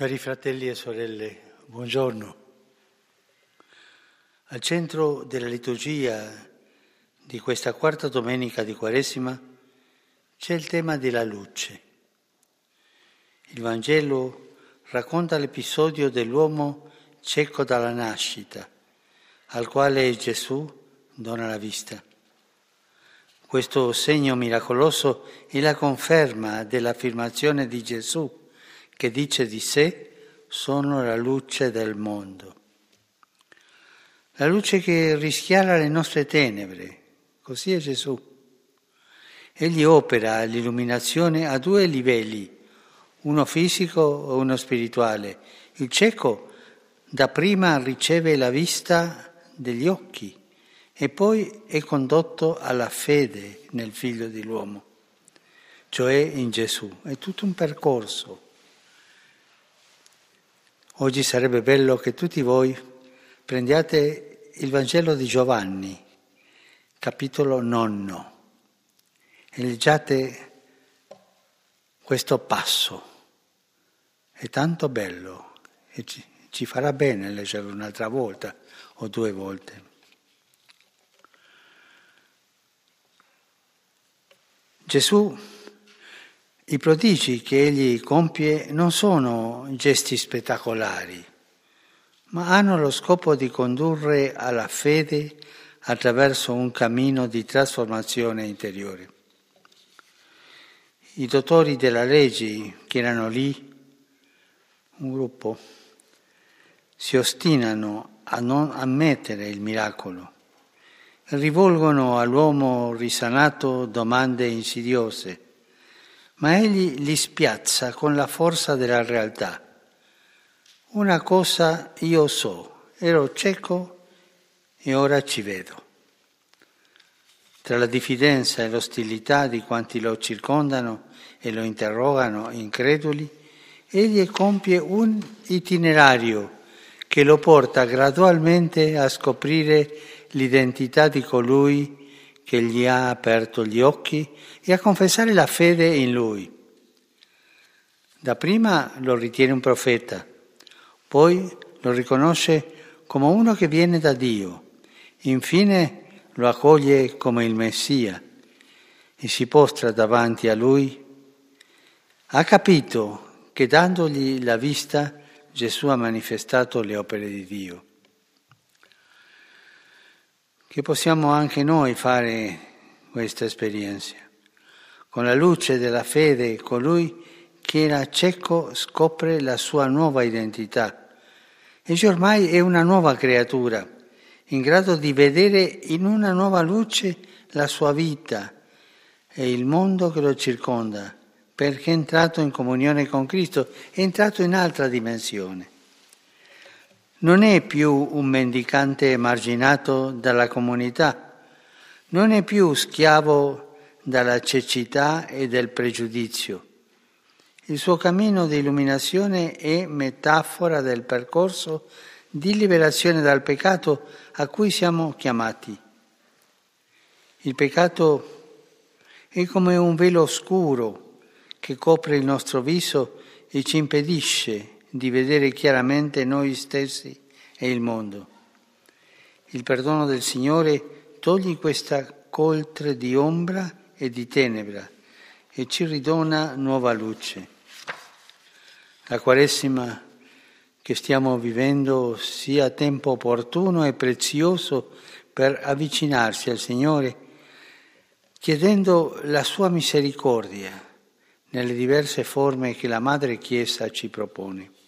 Cari fratelli e sorelle, buongiorno. Al centro della liturgia di questa quarta domenica di Quaresima c'è il tema della luce. Il Vangelo racconta l'episodio dell'uomo cieco dalla nascita, al quale Gesù dona la vista. Questo segno miracoloso è la conferma dell'affermazione di Gesù che dice di sé sono la luce del mondo. La luce che rischiara le nostre tenebre, così è Gesù. Egli opera l'illuminazione a due livelli, uno fisico e uno spirituale. Il cieco dapprima riceve la vista degli occhi e poi è condotto alla fede nel figlio dell'uomo, cioè in Gesù. È tutto un percorso. Oggi sarebbe bello che tutti voi prendiate il Vangelo di Giovanni, capitolo nonno, e leggiate questo passo. È tanto bello e ci, ci farà bene leggerlo un'altra volta o due volte. Gesù i prodigi che egli compie non sono gesti spettacolari, ma hanno lo scopo di condurre alla fede attraverso un cammino di trasformazione interiore. I dottori della legge che erano lì, un gruppo, si ostinano a non ammettere il miracolo, rivolgono all'uomo risanato domande insidiose ma egli li spiazza con la forza della realtà. Una cosa io so, ero cieco e ora ci vedo. Tra la diffidenza e l'ostilità di quanti lo circondano e lo interrogano increduli, egli compie un itinerario che lo porta gradualmente a scoprire l'identità di colui che gli ha aperto gli occhi e a confessare la fede in lui. Dapprima lo ritiene un profeta, poi lo riconosce come uno che viene da Dio, infine lo accoglie come il Messia e si postra davanti a lui. Ha capito che dandogli la vista Gesù ha manifestato le opere di Dio che possiamo anche noi fare questa esperienza. Con la luce della fede, colui che era cieco scopre la sua nuova identità. Egli ormai è una nuova creatura, in grado di vedere in una nuova luce la sua vita e il mondo che lo circonda, perché è entrato in comunione con Cristo, è entrato in altra dimensione non è più un mendicante emarginato dalla comunità, non è più schiavo dalla cecità e del pregiudizio. Il suo cammino di illuminazione è metafora del percorso di liberazione dal peccato a cui siamo chiamati. Il peccato è come un velo scuro che copre il nostro viso e ci impedisce di vedere chiaramente noi stessi e il mondo. Il perdono del Signore toglie questa coltre di ombra e di tenebra e ci ridona nuova luce. La Quaresima che stiamo vivendo sia tempo opportuno e prezioso per avvicinarsi al Signore chiedendo la sua misericordia nelle diverse forme che la Madre Chiesa ci propone.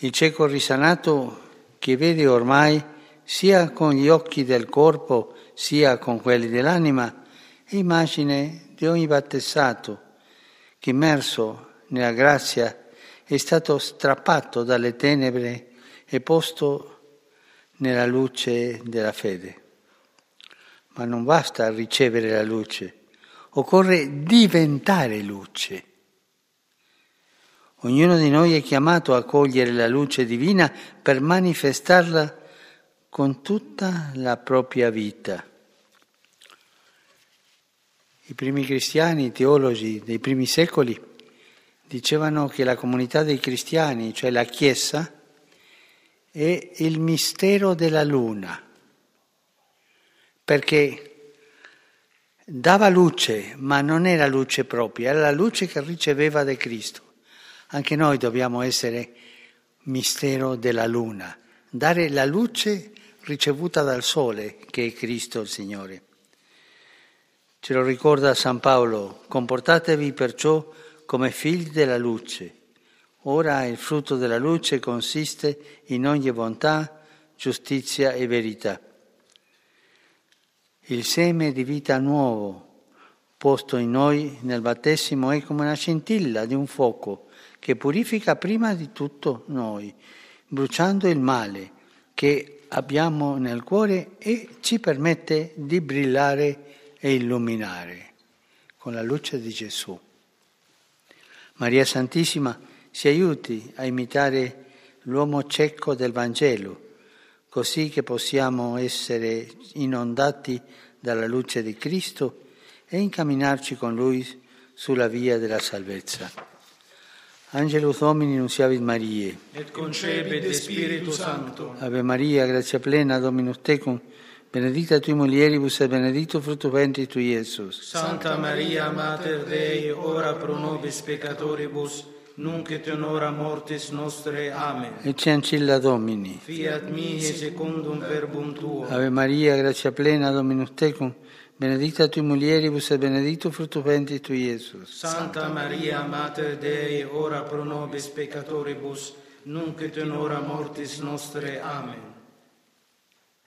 Il cieco risanato che vede ormai sia con gli occhi del corpo sia con quelli dell'anima è immagine di ogni battezzato che immerso nella grazia è stato strappato dalle tenebre e posto nella luce della fede. Ma non basta ricevere la luce, occorre diventare luce. Ognuno di noi è chiamato a cogliere la luce divina per manifestarla con tutta la propria vita. I primi cristiani, i teologi dei primi secoli, dicevano che la comunità dei cristiani, cioè la Chiesa, è il mistero della luna, perché dava luce, ma non era luce propria, era la luce che riceveva da Cristo. Anche noi dobbiamo essere mistero della luna, dare la luce ricevuta dal sole, che è Cristo il Signore. Ce lo ricorda San Paolo, comportatevi perciò come figli della luce. Ora il frutto della luce consiste in ogni bontà, giustizia e verità. Il seme di vita nuovo posto in noi nel battesimo è come una scintilla di un fuoco che purifica prima di tutto noi, bruciando il male che abbiamo nel cuore e ci permette di brillare e illuminare con la luce di Gesù. Maria Santissima ci aiuti a imitare l'uomo cieco del Vangelo, così che possiamo essere inondati dalla luce di Cristo e incamminarci con Lui sulla via della salvezza. Angelus Domini nunciavit Mariae. Et concepit de Spiritu Sancto. Ave Maria, grazia plena, Dominus tecum, benedicta tui mulieribus et benedictus fructus ventris tui, Iesus. Santa Maria, Mater Dei, ora pro nobis peccatoribus, nunc et in hora mortis nostre. Amen. Ecce ancilla Domini. Fiat mihi secundum verbum tuo. Ave Maria, grazia plena, Dominus tecum, benedicta tui mulieribus et benedictus fructus ventris tui, Iesus. Santa Maria, Mater Dei, ora pro nobis peccatoribus, nunc et in hora mortis nostre. Amen.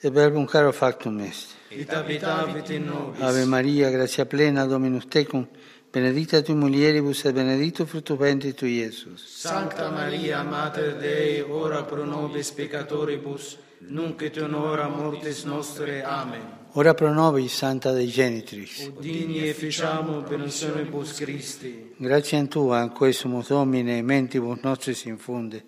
E verbum caro factum est. Et habitavit in nobis. Ave Maria, grazia plena, Dominus tecum, benedicta tui mulieribus et benedictus fructus ventris tui, Iesus. Sancta Maria, Mater Dei, ora pro nobis peccatoribus, nunc et in hora mortis nostre. Amen. Ora pro nobis, Santa Dei Genitrix. Digni efficiamo pensionibus Christi. Grazie a Tua, a quesumus Domine, mentibus nostris infunde,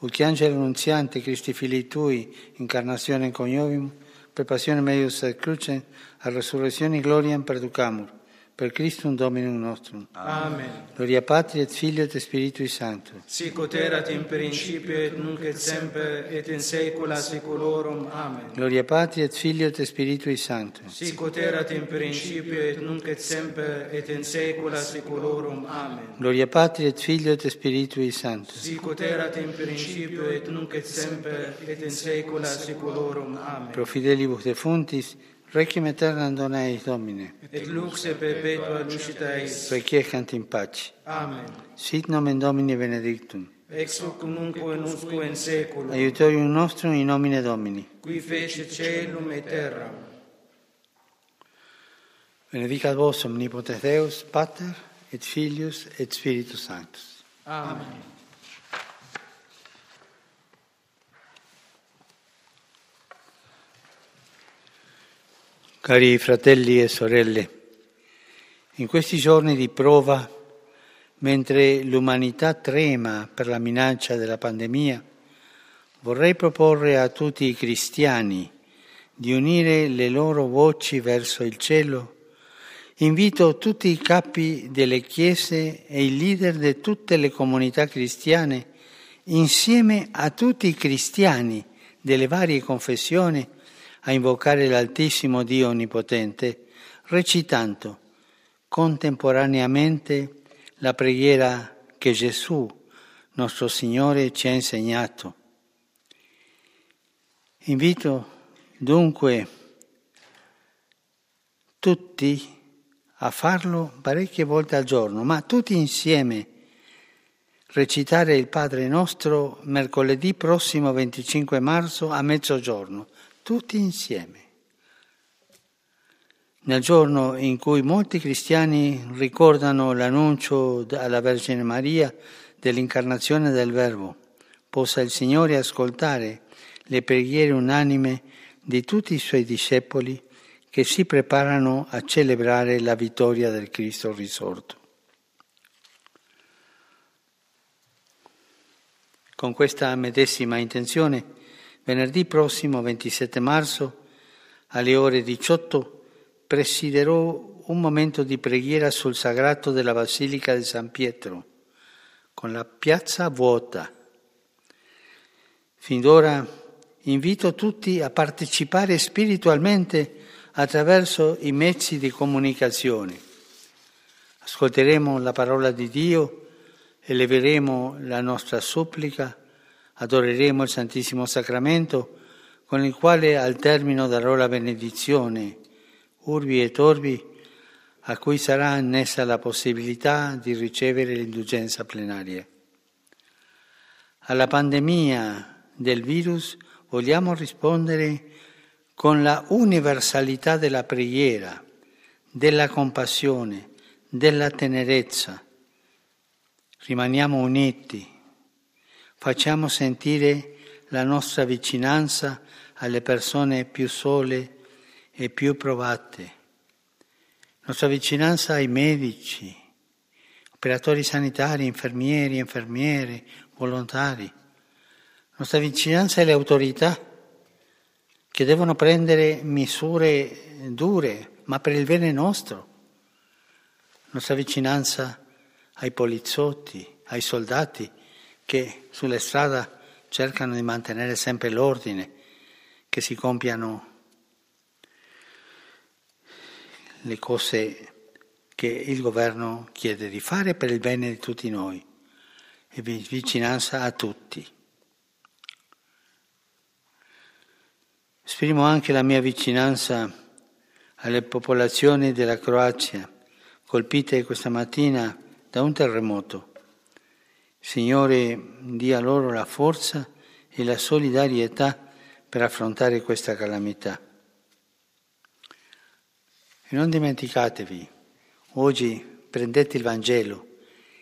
ut che angelo annunziante Christi Filii Tui, incarnazione coniovium, per passione meius et crucem, a resurrezione gloriam perducamur, per Christum Dominum nostrum. Amen. Gloria Patri et Filio et Spiritui Sancto. Sic ut erat in principio et nunc et semper et in saecula saeculorum. Amen. Gloria Patri et Filio et Spiritui Sancto. Sic ut erat in principio et nunc et semper et in saecula saeculorum. Amen. Gloria Patri et Filio et Spiritui Sancto. Sic ut erat in principio et nunc et semper et in saecula saeculorum. Amen. Pro fidelibus defuntis, Requiem aeternam dona eis Domine. Et lux et perpetua lucita eis. Requiescant in pace. Amen. Sit nomen Domini benedictum. Ex hoc nunc usque in saeculum. Aiutorium nostrum in nomine Domini. Qui fece celum et terra. Benedicat vos omnipotens Deus, Pater, et Filius, et Spiritus Sanctus. Amen. Amen. Cari fratelli e sorelle, in questi giorni di prova, mentre l'umanità trema per la minaccia della pandemia, vorrei proporre a tutti i cristiani di unire le loro voci verso il cielo. Invito tutti i capi delle chiese e i leader di tutte le comunità cristiane, insieme a tutti i cristiani delle varie confessioni, a invocare l'Altissimo Dio Onnipotente, recitando contemporaneamente la preghiera che Gesù, nostro Signore, ci ha insegnato. Invito dunque tutti a farlo parecchie volte al giorno, ma tutti insieme recitare il Padre nostro mercoledì prossimo 25 marzo a mezzogiorno tutti insieme. Nel giorno in cui molti cristiani ricordano l'annuncio alla Vergine Maria dell'incarnazione del Verbo, possa il Signore ascoltare le preghiere unanime di tutti i suoi discepoli che si preparano a celebrare la vittoria del Cristo risorto. Con questa medesima intenzione, venerdì prossimo 27 marzo alle ore 18 presiderò un momento di preghiera sul sagrato della Basilica di San Pietro, con la piazza vuota. Fin d'ora invito tutti a partecipare spiritualmente attraverso i mezzi di comunicazione. Ascolteremo la parola di Dio, eleveremo la nostra supplica, adoreremo il Santissimo Sacramento, con il quale al termine darò la benedizione, urbi e torbi, a cui sarà annessa la possibilità di ricevere l'indulgenza plenaria. Alla pandemia del virus vogliamo rispondere con la universalità della preghiera, della compassione, della tenerezza. Rimaniamo uniti, facciamo sentire la nostra vicinanza alle persone più sole e più provate. Nostra vicinanza ai medici, operatori sanitari, infermieri, infermiere, volontari, nostra vicinanza alle autorità che devono prendere misure dure, ma per il bene nostro, nostra vicinanza ai poliziotti, ai soldati che sulle strade cercano di mantenere sempre l'ordine, che si compiano le cose che il governo chiede di fare per il bene di tutti noi e vicinanza a tutti. Esprimo anche la mia vicinanza alle popolazioni della Croazia colpite questa mattina da un terremoto. Signore, dia loro la forza e la solidarietà per affrontare questa calamità. E non dimenticatevi, oggi prendete il Vangelo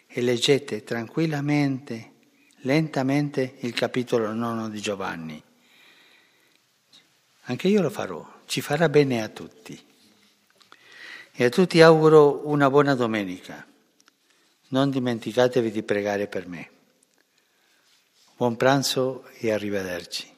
e leggete tranquillamente, lentamente il capitolo nono di Giovanni. Anche io lo farò, ci farà bene a tutti. E a tutti auguro una buona domenica. Non dimenticatevi di pregare per me. Buon pranzo e arrivederci.